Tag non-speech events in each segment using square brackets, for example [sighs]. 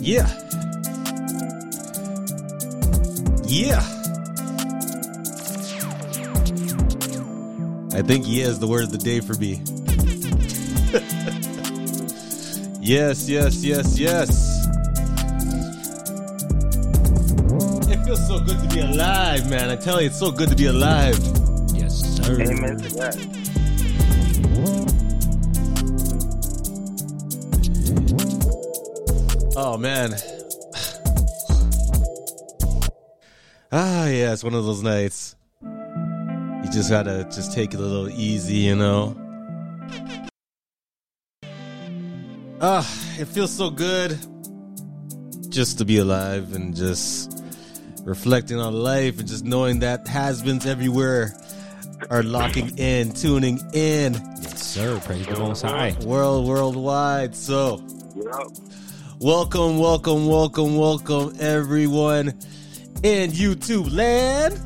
Yeah. Yeah. I think yeah is the word of the day for me. [laughs] yes, yes, yes, yes. It feels so good to be alive, man. I tell you, it's so good to be alive. Yes, sir. Amen to that. Oh man. [sighs] Ah, yeah, it's one of those nights. You just gotta just take it a little easy, you know. Ah, it feels so good just to be alive and just reflecting on life and just knowing that has-beens everywhere are locking in, tuning in, Yes, sir. Praise the Most High. world worldwide. So, Yup. Welcome, welcome, welcome, welcome, everyone in YouTube land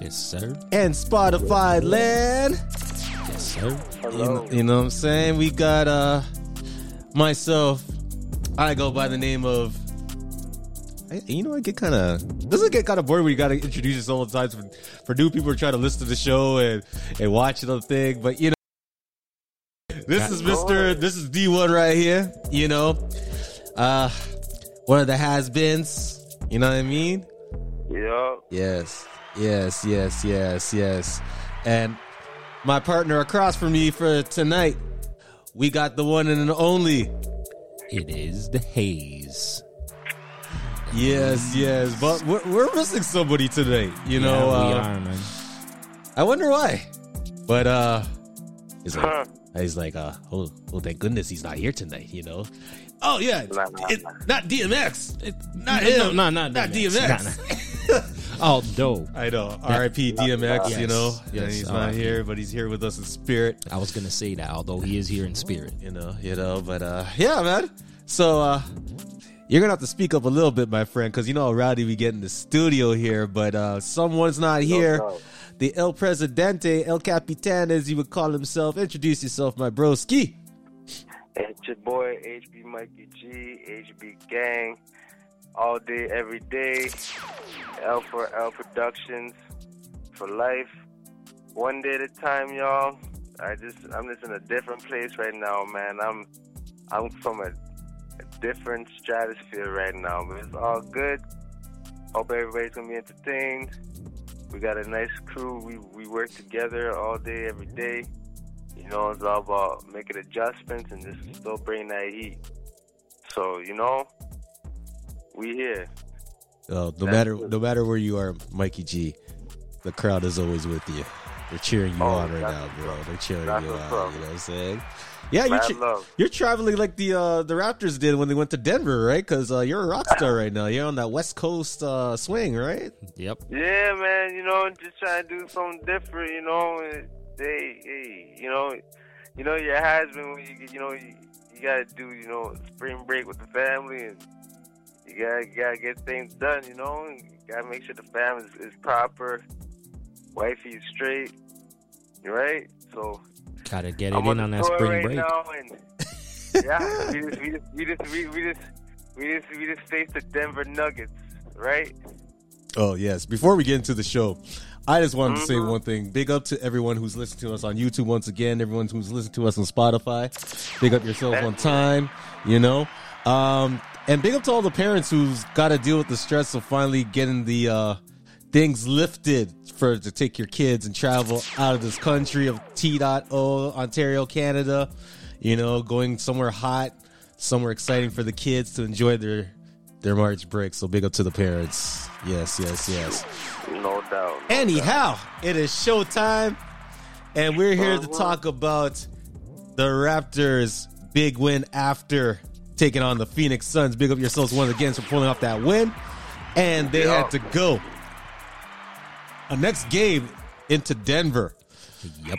Yes, sir. and Spotify land. Yes, sir. You Hello. know, you know what I'm saying? We got uh myself. I go by the name of. I, you know, I get kind of doesn't get kind of bored when you got to introduce yourself all the times for, for new people who try to listen to the show and and watch the thing. But you know, this is Mister. This is D1 right here. You know, uh, one of the has-beens. You know what I mean? Yeah. Yes, yes, yes, yes, yes. And my partner across from me for tonight, we got the one and only. It is the haze. Yes, yes. But we're, we're missing somebody today. You know, Yeah, we uh, are, man. I wonder why. But uh, he's like, Huh. he's like, uh, oh, oh, thank goodness he's not here tonight. You know. Oh yeah, Nah, nah, it, nah. not DMX. It, not No, him. no, no, not DMX. DMX. Although I know. R.I.P. DMX. You know, yeah, yes, he's not here, but he's here with us in spirit. I was gonna say that, although he is here in spirit. you know, you know, but uh yeah, man. So uh you're gonna have to speak up a little bit, my friend, because you know how rowdy we get in the studio here, but uh someone's not here. doubt. the El Presidente, El Capitan, as he would call himself. Introduce yourself, my broski. It's your boy HB Mikey G, HB Gang, all day, every day. L for L Productions for life, one day at a time, y'all. I just, I'm just in a different place right now, man. I'm, I'm from a, a different stratosphere right now, but it's all good. Hope everybody's gonna be entertained. We got a nice crew. We we work together all day, every day. You know, it's all about making adjustments and just still bringing that heat. So, you know, we here. Oh, no That's matter no matter where you are, Mikey G, the crowd is always with you. They're cheering you Oh, on right now, bro. They're cheering you on. You know what I'm saying? Yeah, you're, tra- you're traveling like the uh, the Raptors did when they went to Denver, right? Because uh, you're a rock star right now. You're on that West Coast uh, swing, right? Yep. Yeah, man, you know, just trying to do something different, you know. And Hey, hey, you know, you know your husband when you you know, you, you gotta do, you know, spring break with the family, and you gotta you gotta get things done, you know. And you gotta make sure the family is, is proper, wifey is straight, right? So Gotta get it I'm in on on that spring right break. now, and yeah, we just we just we just we, we just we just we just faced the Denver Nuggets, right? Oh yes. Before we get into the show, I just wanted to say Mhm. one thing. Big up to everyone who's listening to us on YouTube once again. Everyone who's listening to us on Spotify. Big up yourselves on time. You know, um, and big up to all the parents who's got to deal with the stress of finally getting the uh, things lifted for to take your kids and travel out of this country of T.O. Ontario, Canada. You know, going somewhere hot, somewhere exciting for the kids to enjoy their their March break. So big up to the parents. Yes, yes, yes. No doubt. no Anyhow, it is showtime, and we're here to Uh-huh. talk about the Raptors' big win after taking on the Phoenix Suns. Big up yourselves once again for pulling off that win, and they Yeah. had to go a next game into Denver Yep.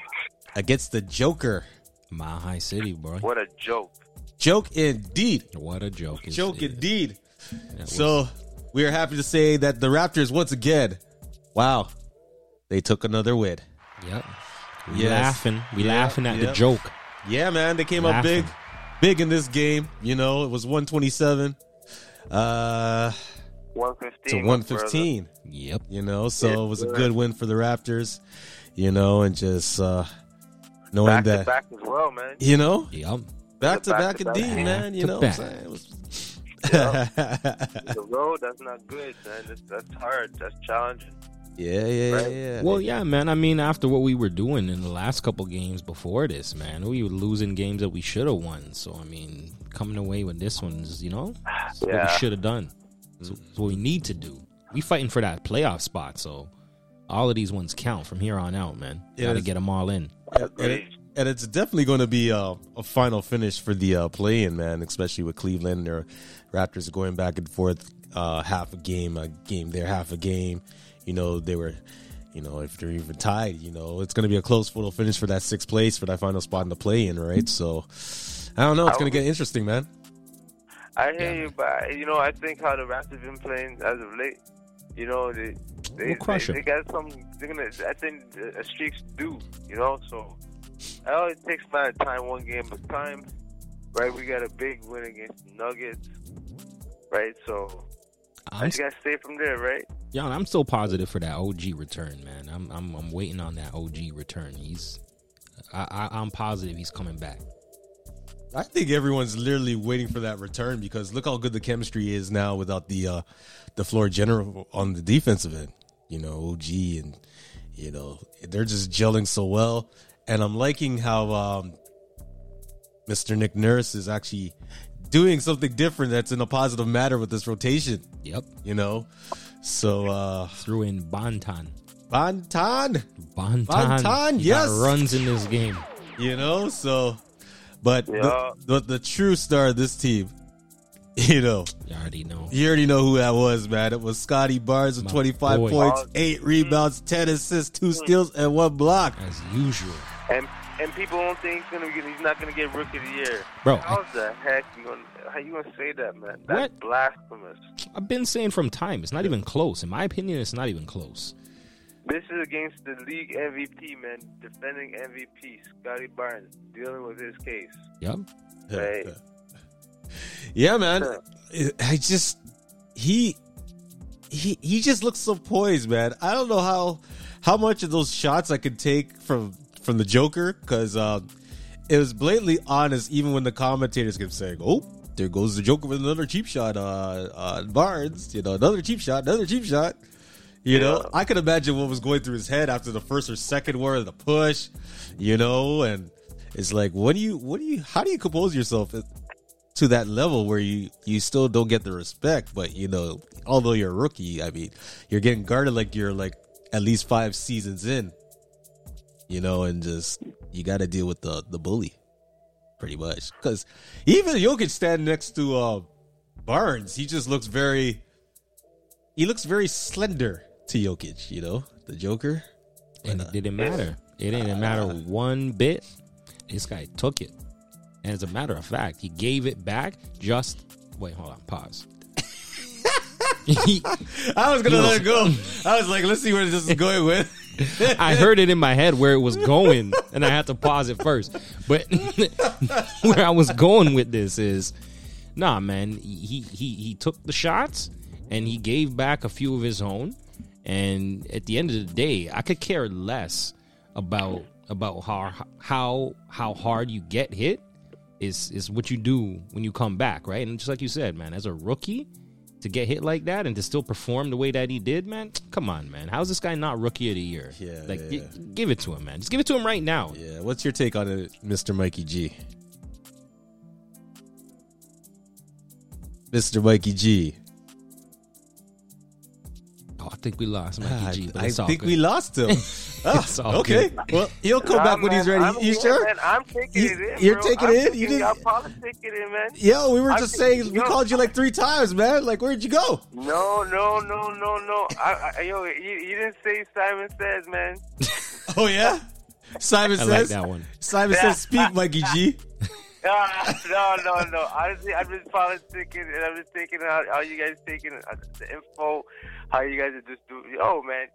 against the Joker. Mile High City, bro. What a joke. Joke indeed. What a joke. Joke it- indeed. it was- So we are happy to say that the Raptors once again, wow, they took another win. Yep. We Yes. laughing. We Yeah, laughing at yep. the joke. Yeah, man, they came up big, big in this game. You know, it was 127 uh, 115. to one fifteen. Yep. You know, so Yes, it was a good win for the Raptors. You know, and just uh, knowing Back that to back as well, man. you know Yep. back to Back back to back. indeed, man. You know, back. what I'm saying? It The road, that's not good, man. That's, that's hard. That's challenging. yeah, yeah, Right. yeah. Well, yeah, man. I mean, after what we were doing in the last couple games before this, man, we were losing games that we should have won. So, I mean, coming away with this one's, you know, it's what we should have done. It's, it's what we need to do. We fighting for that playoff spot, so all of these ones count from here on out, man. Yeah, Got to it's- get them all in. and, and it- and it's definitely going to be a, a final finish for the uh, play-in, man. Especially with Cleveland, their Raptors going back and forth, uh, half a game, a game there, half a game. You know, they were, you know, if they're even tied, you know, it's going to be a close photo finish for that sixth place for that final spot in the play-in, right? So, I don't know. It's going to get interesting, man. I hear Yeah, you, but you know, I think how the Raptors have been playing as of late. You know, they they We'll crush they, 'em. they got some. They're gonna. I think a streaks do. You know, so it only takes a matter of time, one game at a time. Right? We got a big win against Nuggets. Right? So I I'm, just gotta stay from there. Right? yeah, I'm still positive for that OG return, man. I'm, I'm, I'm waiting on that OG return. He's, I, I, I'm positive he's coming back. I think everyone's literally waiting for that return because look how good the chemistry is now without the uh, the floor general on the defensive end. You know, OG and you know they're just gelling so well, and I'm liking how um, Mr. Nick Nurse is actually doing something different that's in a positive matter with this rotation. Yep. You know, so uh, Threw in Banton. Banton, Banton. Banton, He got yes. runs in this game. you know, so but Yeah. the, the the true star of this team, [laughs] you know. You already know. You already know who that was, man. It was Scottie Barnes with My 25 boy. points, Oh, 8 rebounds, 10 assists, 2 steals, and 1 block. As usual. And and people don't think he's gonna get. He's not gonna get Rookie of the Year. Bro, How the heck you gonna? How you gonna say that, man? That's What? blasphemous. I've been saying from time, it's not even close. In my opinion, it's not even close. This is against the league MVP, man. Defending MVP, Scottie Barnes, dealing with his case. Yep. Right. Yeah, man. I just he he he just looks so poised, man. I don't know how how much of those shots I could take from from the Joker because uh, it was blatantly honest, even when the commentators kept saying, "Oh, there goes the Joker with another cheap shot uh, on Barnes." You know, another cheap shot, another cheap shot. You know, I could imagine what was going through his head after the first or second word of the push. You know, and it's like, what do you, what do you, how do you compose yourself to that level where you you still don't get the respect, but you know, although you're a rookie, I mean, you're getting guarded like you're like at least five seasons in, you know, and just you got to deal with the the bully, pretty much. Because even Jokic standing next to uh, Barnes, he just looks very, he looks very slender to Jokic, you know, the Joker. And it didn't matter. It didn't matter one bit. This guy took it. And as a matter of fact, he gave it back just. Wait, hold on. Pause. [laughs] [laughs] I was gonna let it go. I was like, let's see where this is going with. [laughs] I heard it in my head where it was going, and I had to pause it first. But [laughs] where I was going with this is, nah, man. He he he took the shots, and he gave back a few of his own. And at the end of the day, I could care less about about how how how hard you get hit. Is is what you do when you come back, right? And just like you said, man, as a rookie, to get hit like that and to still perform the way that he did, man, come on, man. How's this guy not rookie of the year? Yeah, like yeah. gi- give it to him, man. Just give it to him right now. Yeah, what's your take on it, Mr. Mikey G? Mr. Mikey G. Oh, I think we lost Mikey Ah, G, but I think good. we lost him. [laughs] Ah, It's all okay. good. Well, he'll come Nah, back when he's ready. I'm, you yeah, sure? Man, I'm taking You- it in. you're bro. taking I'm it in? You didn't- I'm probably taking it, man. Yo, we were I'm just saying we called you like three times, man. Like, where'd you go? No, no, no, no, no. I, I, yo, you, you didn't say Simon says, man. [laughs] Oh yeah, Simon I says. like that one. Simon says, [laughs] "Speak, Mikey G." Ah, no, no, no. Honestly, I'm just politicking and I'm just taking how, how you guys taking uh, the info, how you guys are just doing. Oh man,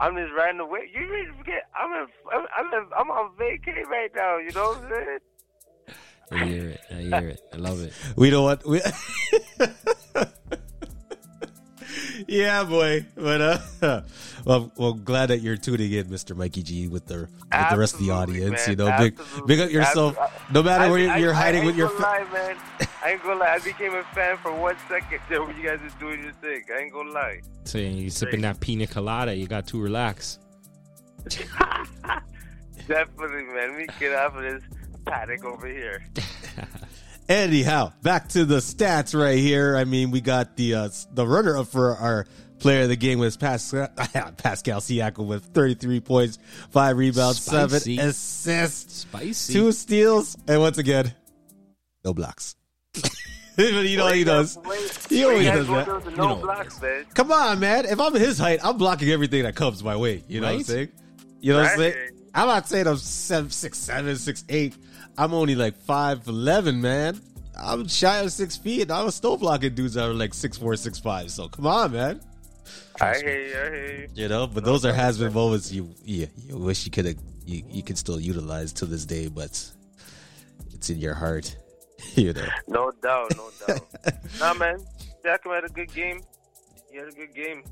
I'm just riding away. You ready to forget? I'm in, I'm, I'm, I'm on vacay right now. You know what I'm saying? I hear it. I hear it. I love it. We don't want. We, [laughs] yeah, boy. But uh, [laughs] well, well, glad that you're tuning in, Mr. Mikey G, with the with the rest of the audience. man. You know, big Absolutely. big up yourself. Absolutely. No matter I- where you're, I- you're I hiding ain't with your. gonna lie, man. I ain't gonna lie. I became a fan for one second [laughs] there when you guys is doing your thing. I ain't gonna lie. Saying you sipping that pina colada, you got to relax. [laughs] Definitely, man. Let me get off of this paddock over here. Anyhow, back to the stats right here. I mean, we got the uh, the runner up for our player of the game was Pascal, [laughs] Pascal Siakam with 33 points, five rebounds, Spicy. seven assists, Spicy. two steals, and once again, no blocks. [laughs] you know he does. He always does that. No You know, blocks, man. Come on, man. If I'm his height, I'm blocking everything that comes my way. You know what I'm saying? You know what I'm saying? I'm not saying I'm seven, six, seven, six, eight. I'm only like five eleven, man. I'm shy of six feet, and I was still blocking dudes that are like six four, six five. So come on, man. I hear you. I hear you. You know, but those are has been moments you, you you wish you could have you, you can still utilize to this day, but it's in your heart. [laughs] You know. No doubt. No doubt. [laughs] nah, man. Siakam had a good game. He had a good game.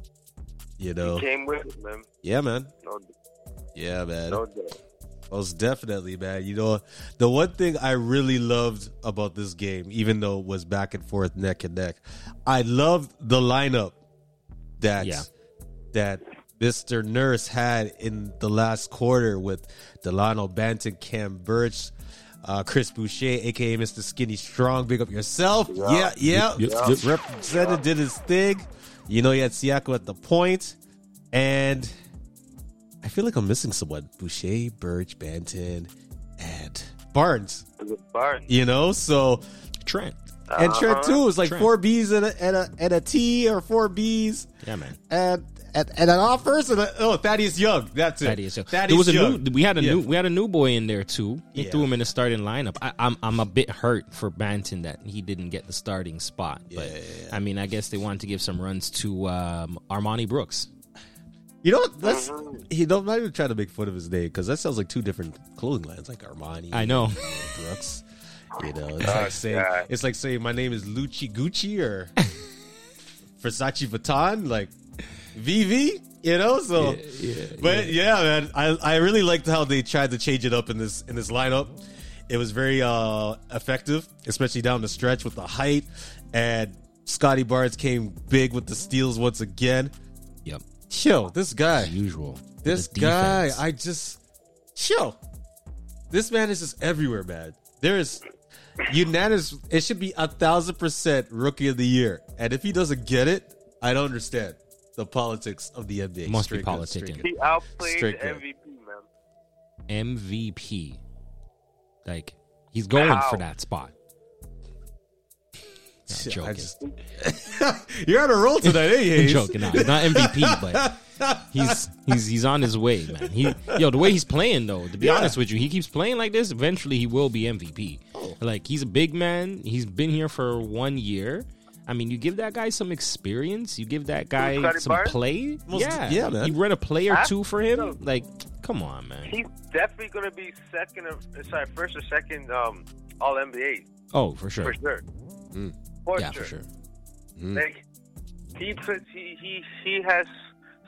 You know. Came with it, man. Yeah, man. No, Yeah, man. no doubt. Most definitely, man. You know, the one thing I really loved about this game, even though it was back and forth, neck and neck, I loved the lineup that Yeah. that Mr. Nurse had in the last quarter with Delano Banton, Khem Birch, uh, Chris Boucher, aka Mr. Skinny Strong. Big up yourself. Yeah, yeah. Yep, yep, yep. Represented, did his thing. You know, he had Siakam at the point, and I feel like I'm missing someone. Boucher, Birch, Banton, and Barnes. Barnes. You know, so Trent. and Trent Uh-huh. too is like Trent. four B's and a, and a and a T or four B's Yeah, man. and and, and an offers and a, oh Thaddeus Young. That's it. Thaddeus Young. Thaddeus there was a Young. new. We had a Yeah. new. We had a new boy in there too. He Yeah. threw him in the starting lineup. I, I'm I'm a bit hurt for Banton that he didn't get the starting spot. But Yeah, yeah, yeah. I mean, I guess they wanted to give some runs to um, Armoni Brooks. You know what? Let's Mhm. he don't not even try to make fun of his name because that sounds like two different clothing lines, like Armani. I know. and Brooks. You know, it's Oh, like saying God. it's like saying my name is Lucci Gucci or [laughs] Versace Vuitton, like VV. You know, so but yeah, man, I I really liked how they tried to change it up in this in this lineup. It was very uh effective, especially down the stretch with the height. And Scottie Barnes came big with the steals once again. Yep. Yo, this guy, Usual. this guy. I just yo, this man is just everywhere, man. There is unanimous. It should be a thousand percent rookie of the year, and if he doesn't get it, I don't understand the politics of the NBA. Must be Straight politicking. straight. He outplayed Straight. MVP, man. MVP. Like he's going How? for that spot. Not I joking. just- [laughs] You're on a roll tonight, eh? [laughs] I'm joking. No, he's not MVP, but he's he's he's on his way, man. He yo, the way he's playing though, to be Yeah. honest with you, he keeps playing like this. Eventually, he will be MVP. Oh. Like he's a big man. He's been here for one year. I mean, you give that guy some experience. You give that guy some Barnes? play. Most- yeah, yeah, man. You run a play or Huh? two for him. No. Like, come on, man. He's definitely gonna be second or sorry, first or second um all NBA Oh, for sure. for sure. Mm. For Yeah, sure. for sure. Mm. Like he puts he, he he has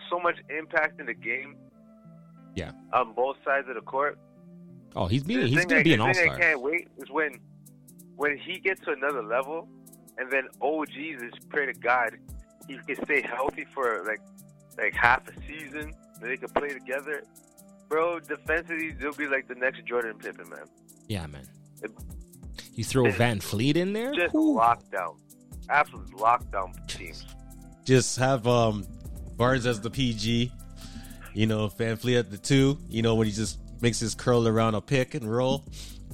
so much impact in the game. Yeah. On both sides of the court. Oh, he's being he's gonna be an the all thing I star. can't wait is when when he gets to another level, and then OGs is pray to God he can stay healthy for like like half a season. That they can play together. Bro, defensively, they'll be like the next Jordan Pippen, man. Yeah, man. It- You throw VanVleet in there. Just Whew. lockdown, absolute lockdown teams. Just have um Barnes as the PG. You know, VanVleet at the two. You know when he just makes his curl around a pick and roll,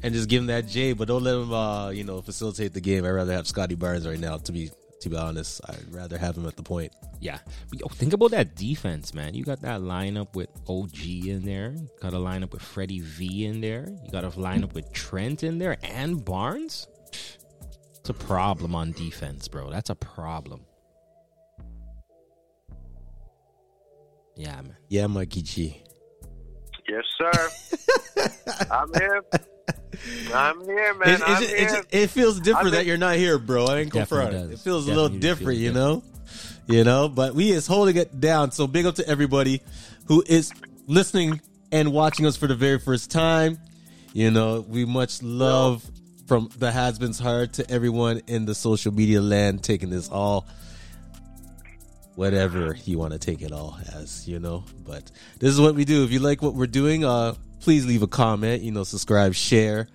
and just give him that J. But don't let him, uh, you know, facilitate the game. I'd rather have Scottie Barnes right now. To be to be honest, I'd rather have him at the point. Yeah. But yo, think about that defense, man. You got that lineup with OG in there. You got a lineup with Freddie V in there. You got a lineup with Trent in there and Barnes. It's a problem on defense, bro. That's a problem. Yeah, man. Yeah, Mikey G. Yes, sir. [laughs] I'm here. I'm here, man. It, I'm it, here. it, it feels different I'm that you're not here, bro. I ain't go Definitely front. It feels a little feels different, you know. You know, but we is holding it down. So big up to everybody who is listening and watching us for the very first time. You know, we much love from the husband's heart to everyone in the social media land taking this all whatever you want to take it all as, you know. But this is what we do. If you like what we're doing, uh please leave a comment, you know, subscribe, share.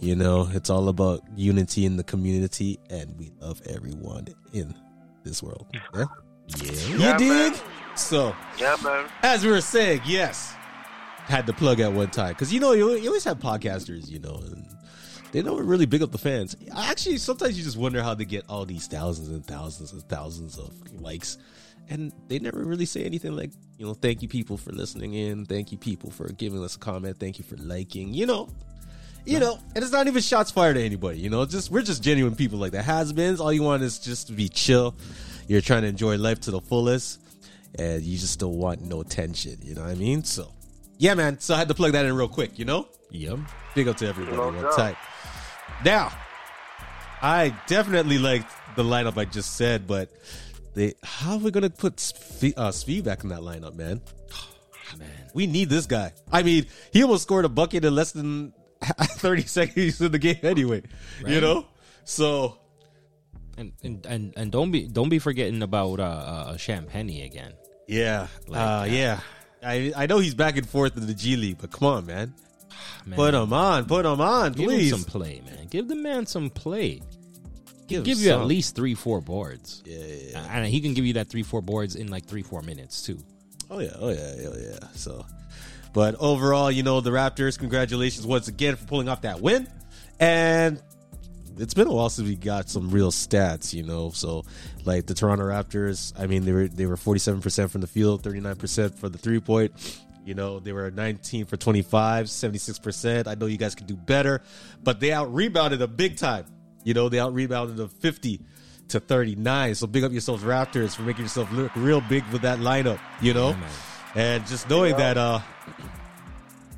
You know, it's all about unity in the community and we love everyone in this world. Yeah. Yeah. You Yeah, dig? man. So, yeah, man. as we were saying, yes, had to plug at one time because you know you, you always have podcasters, you know, and they don't really big up the fans. Actually, sometimes you just wonder how they get all these thousands and thousands and thousands of likes, and they never really say anything like, you know, thank you people for listening in, thank you people for giving us a comment, thank you for liking, you know. You know, and it's not even shots fired at anybody. You know, just we're just genuine people like that. Has beens. All you want is just to be chill. You're trying to enjoy life to the fullest, and you just don't want no tension. You know what I mean? So, yeah, man. So I had to plug that in real quick. You know, Yep. big up to everybody. No One tight. Now, I definitely liked the lineup I just said, but they how are we gonna put Svi, uh, Svi back in that lineup, man? Man. We need this guy. I mean, he almost scored a bucket in less than [laughs] 30 seconds in the game anyway. You know? So, And, and and and don't be don't be forgetting about uh, uh Champagnie again. yeah. Like uh, yeah. I I know he's back and forth in the G League, but come on, man. Man, Put him on. Put him on, give please. him some play, man. Give the man some play. Give Give you some. at least three, four boards. Yeah, yeah, yeah. And he can give you that three, four boards in like three, four minutes too. Oh yeah, oh yeah, oh yeah. So, but overall, you know, the Raptors. Congratulations once again for pulling off that win, and it's been a while since we got some real stats. You know, so like the Toronto Raptors. I mean, they were they were forty seven percent from the field, thirty nine percent for the three point. You know, they were 19 for 25, 76%. I know you guys could do better, but they out rebounded a big time. You know, they out rebounded a 50 to 39. So big up yourselves, Raptors, for making yourself look real big with that lineup, you know? Yeah, and just knowing that uh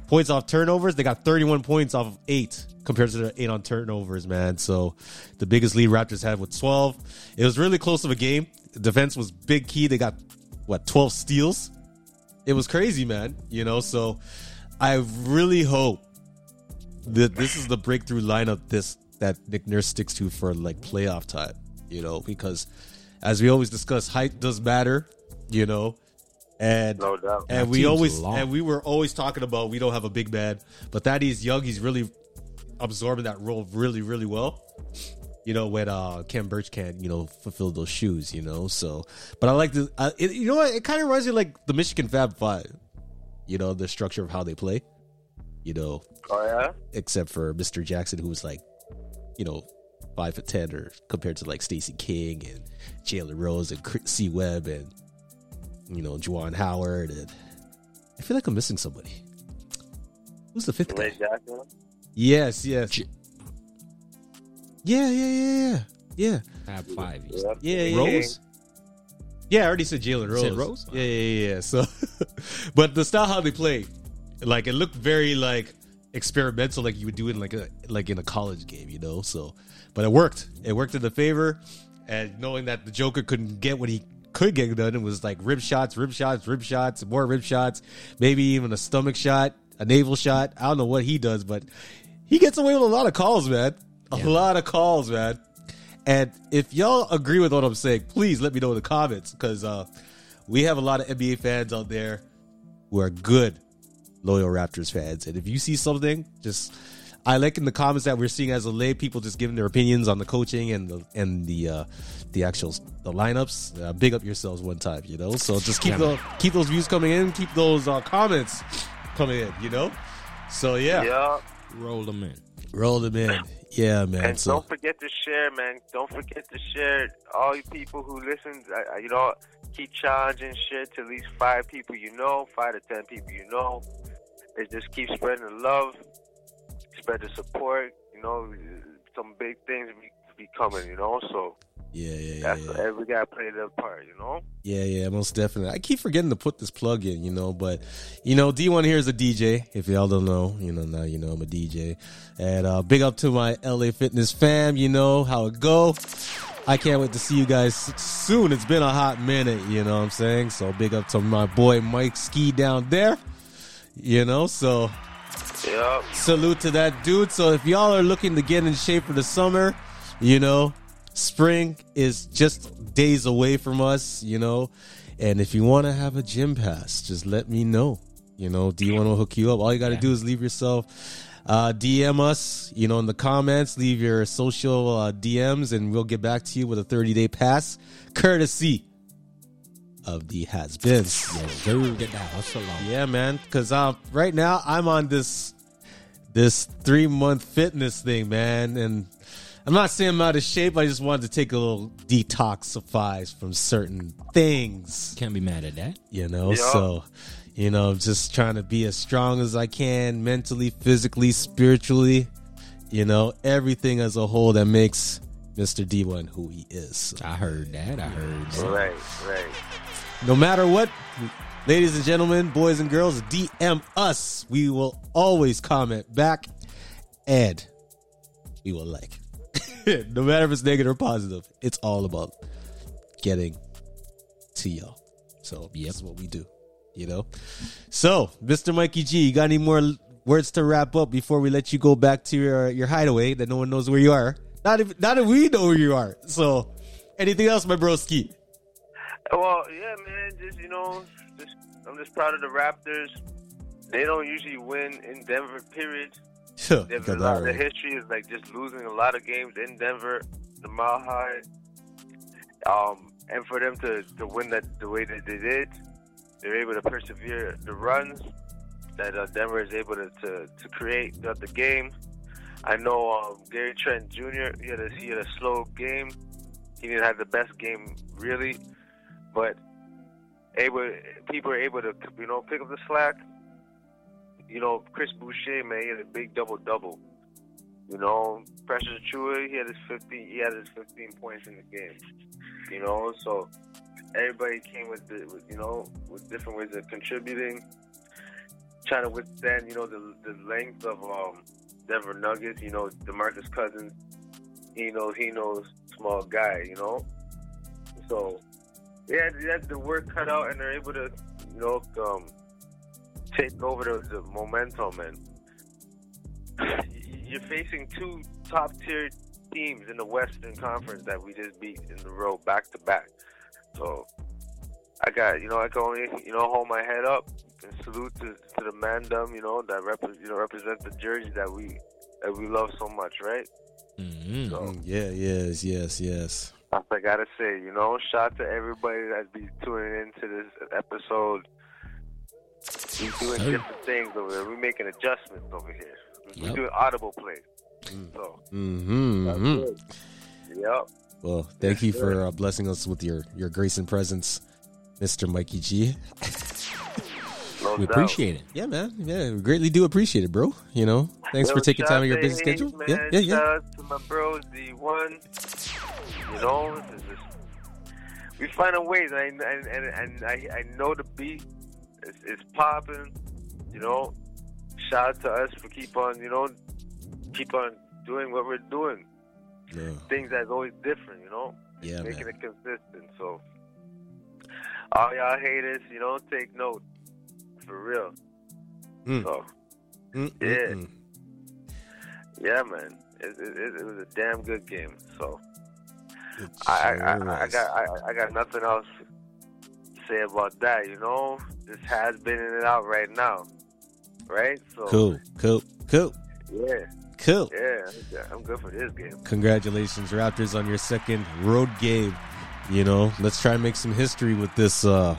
points off turnovers, they got 31 points off of eight compared to the eight on turnovers, man. So the biggest lead Raptors had with 12. It was really close of a game. Defense was big key. They got what 12 steals. It was crazy, man. You know, so I really hope that this is the breakthrough lineup this that Nick Nurse sticks to for like playoff time. You know, because as we always discuss, height does matter. You know, and No doubt. and That we always long. and we were always talking about we don't have a big man, but that he's young. He's really absorbing that role really, really well. You know when uh Khem Birch can't you know fulfill those shoes. You know so, but I like the uh, it, you know what it kind of reminds me of like the Michigan Fab Five. You know the structure of how they play. You know Oh yeah. except for Mr. Jackson, who was like, you know, five foot ten, or compared to like Stacey King and Jalen Rose and Chris- C. Webb and you know Juwan Howard, and I feel like I'm missing somebody. Who's the fifth guy? Jackson. Yes, yes, J- yeah, yeah, yeah, yeah, yeah, Have five. Yeah. yeah, yeah. Rose? Yeah, I already said Jalen Rose. said Rose? Yeah, yeah, yeah. yeah. So, [laughs] but the style how they play, like it looked very like experimental, like you would do it in like a like in a college game, you know. So, but it worked. It worked in the favor, and knowing that the Joker couldn't get what he could get done, it was like rib shots, rib shots, rib shots, more rib shots, maybe even a stomach shot, a navel shot. I don't know what he does, but he gets away with a lot of calls, man. A lot of calls, man. And if y'all agree with what I'm saying, please let me know in the comments because uh, we have a lot of NBA fans out there who are good, loyal Raptors fans. And if you see something, just I like in the comments that we're seeing as a lay people just giving their opinions on the coaching and the and the uh, the actual the lineups. Uh, big up yourselves one time, you know. So just keep Yeah, the, keep those views coming in, keep those uh, comments coming in, you know. So yeah, Yeah. Roll them in. roll them in. Yeah, man. And so don't forget to share, man. Don't forget to share. All you people who listen, I, I- you know, keep challenging share to at least five people you know, five to ten people you know. It just keep spreading the love, spread the support. You know, some big things be, be coming. You know, so Yeah, yeah, That's yeah. every guy played their part, you know. Yeah, yeah, most definitely. I keep forgetting to put this plug in, you know, but you know, D1 here is a DJ. If y'all don't know, you know, now you know I'm a DJ. And uh big up to my LA Fitness fam, you know how it go. I can't wait to see you guys soon. It's been a hot minute, you know what I'm saying? So big up to my boy Mike Ski down there. You know, so Yep. salute to that dude. So if y'all are looking to get in shape for the summer, you know, spring is just days away from us, you know. And if you want to have a gym pass, just let me know. You know, do you want to hook you up? All you got to do is leave yourself uh, DM us, you know, in the comments, leave your social uh, DMs, and we'll get back to you with a 30 day pass, courtesy of the has beens. Yes, sir. Get that hustle on. Yeah, man. Because uh, right now I'm on this this three month fitness thing, man, and I'm not saying I'm out of shape. I just wanted to take a little detoxify from certain things, Can't be mad at that. you know. Yeah. So, you know, just trying to be as strong as I can, mentally, physically, spiritually, you know, everything as a whole that makes Mr. D1 who he is. I heard that. I heard that. Right, right. No matter what, ladies and gentlemen, boys and girls, DM us. We will always comment back and we will like. [laughs] no matter if it's negative or positive, it's all about getting to y'all. So Yep. that's what we do, you know? So, Mr. Mikey G, you got any more words to wrap up before we let you go back to your, your hideaway that no one knows where you are? Not if, not if we know where you are. So, anything else, my broski? Well, yeah, man. Just you know, just I'm just proud of the Raptors. They don't usually win in Denver. Period. [laughs] They They a lot of the history is like just losing a lot of games in Denver, the Mile High. Um, and for them to, to win that the way that they did, they're able to persevere the runs that uh, Denver is able to, to, to create throughout the game. I know um, Gary Trent Jr. He had a he had a slow game. He didn't have the best game really, but able people are able to you know pick up the slack. You know, Chris Boucher, man, he had a big double double. You know, Precious Achiuwa, he had his fifteen he had his fifteen points in the game. You know, so everybody came with the with, you know, with different ways of contributing, trying to withstand, you know, the the length of um Denver Nuggets, you know, DeMarcus Cousins, he knows he knows small guy, you know. So they had, they had the work cut out and they're able to, you know, um, take over the, the momentum and you're facing two top tier teams in the Western Conference that we just beat in the row back to back. So I got you know I can only you know hold my head up and salute to, to the mandem you know that rep, you know represent the jersey that we that we love so much right. Mhm. So Mm, Yeah, yes, yes, yes. I gotta say you know shout to everybody that be tuning into this episode. We doing Sir. different things over there. We making adjustments over here. We Yep. doing audible plays. Mm. So Mm-hmm. mhm. Yep. Well, thank you for uh, blessing us with your your grace and presence, Mister Mikey G. No We doubt. appreciate it. Yeah, man. Yeah, we greatly do appreciate it, bro. You know, thanks Yo, for taking time out of your busy schedule. Man. Yeah, yeah, yeah. Shout out to my bros, the one. You know, it's just, we finding ways, and I, and, and, and I, I know the beat is, is popping. You know, shout out to us for keep on, you know, keep on doing what we're doing. Yeah, Things that's always different, you know, yeah, making man. it consistent. So, all y'all haters, you know, take note for real. Mm. So. Mm, Yeah. mm. Yeah, man, it, it, it, was a damn good game. So I, I, I, got I, I got nothing else to say about that. You know, this has been in and out right now, right? So cool, cool, cool, yeah, cool. yeah, yeah, I'm good for this game. Congratulations, Raptors, on your second road game. You know, let's try and make some history with this. uh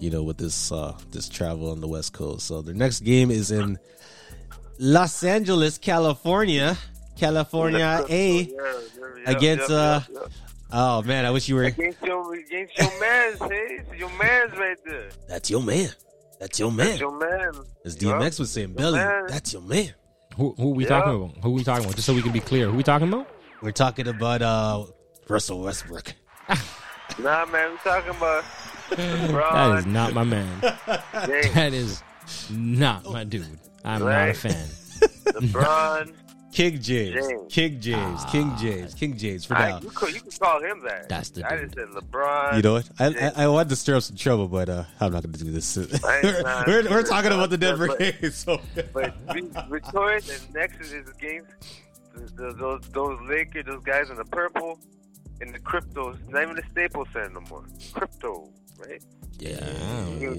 You know, with this uh this travel on the West Coast. So the next game is in Los Angeles, California. California A. Yeah, yeah, yeah, Against, yeah, uh, yeah, yeah. Oh man, I wish you were. against your against your man's, hey, it's your man's right there. That's your man. That's your man. That's your man. As DMX was saying, Belly, man. that's your man. Who, who we Yeah. talking about? Who are we talking about? Just so we can be clear. Who we talking about? We're talking about uh Russell Westbrook. Nah, man, we talking about [laughs] That is not my man. That is not my dude. I'm not a fan. [laughs] LeBron. King James. James. King James. Ah. King James. King James for I, now. you could you could call him that. That's the I dude. just said LeBron. You know what? I, I I wanted to stir up some trouble, but uh, I'm not going to do this. We're, [laughs] nah, we're, we're talking nah, about the Denver but- game, so But we- Victorious and next is the th- th- those those Lakers, those guys in the purple, and the cryptos. Not even the Staples Center no more. Crypto, right? Yeah.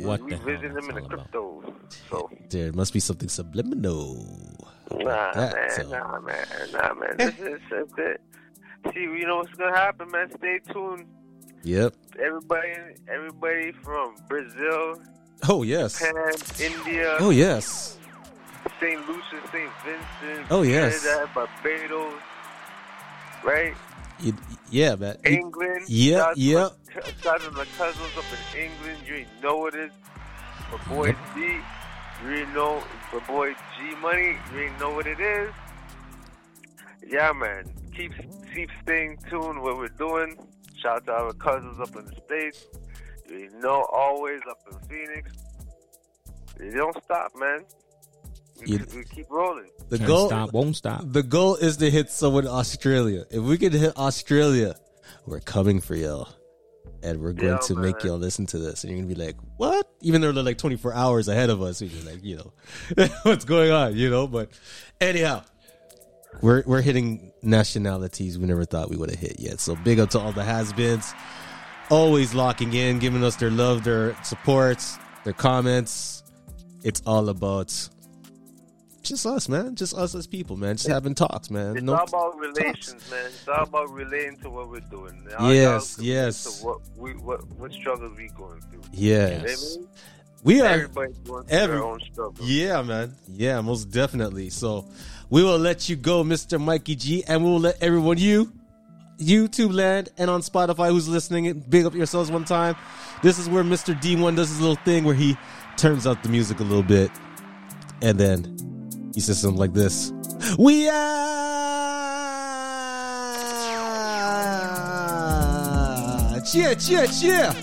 What we the hell visit that's them in the about. cryptos. So there must be something subliminal. nah, that, man, so. nah, man, nah, man. This is it. See, you know what's gonna happen, man. Stay tuned. Yep. Everybody, everybody from Brazil, Oh yes. Japan, India, Oh yes. St. Lucia, St. Vincent, Oh, yes. Trinidad, Barbados, right? Yeah, man. England. Yeah, shout out to yeah. out to my cousins up in England. You ain't know what it is. My boy D. You ain't know. My boy G Money. You ain't know what it is. Yeah, man. Keep keep staying tuned what we're doing. Shout out to our cousins up in the States. You know, always up in Phoenix. You don't stop, man. We, You- we keep rolling. the Can't goal. stop, won't stop. The goal is to hit someone in Australia. If we can hit Australia, we're coming for y'all. And we're going Yeah, to make y'all listen to this. And you're going to be like, what? Even though they're like 24 hours ahead of us. You're like, you know, [laughs] what's going on, you know? But anyhow, we're, we're hitting nationalities we never thought we would have hit yet. So big up to all the has-beens. Always locking in, giving us their love, their supports, their comments. It's all about just us, man. Just us as people, man. Just having talks, man. It's No- all about relations, man. It's all about relating to what we're doing. All Yes, yes. What we what what struggles we going through. Yes. We are. everybody's going through every- their own struggles. Yeah, man. Yeah, most definitely. So we will let you go, Mr. Mikey G, and we will let everyone you, YouTube land, and on Spotify who's listening, big up yourselves one time. This is where Mr. D1 does his little thing where he turns up the music a little bit, and then he says something like this. We are cheer, cheer, cheer.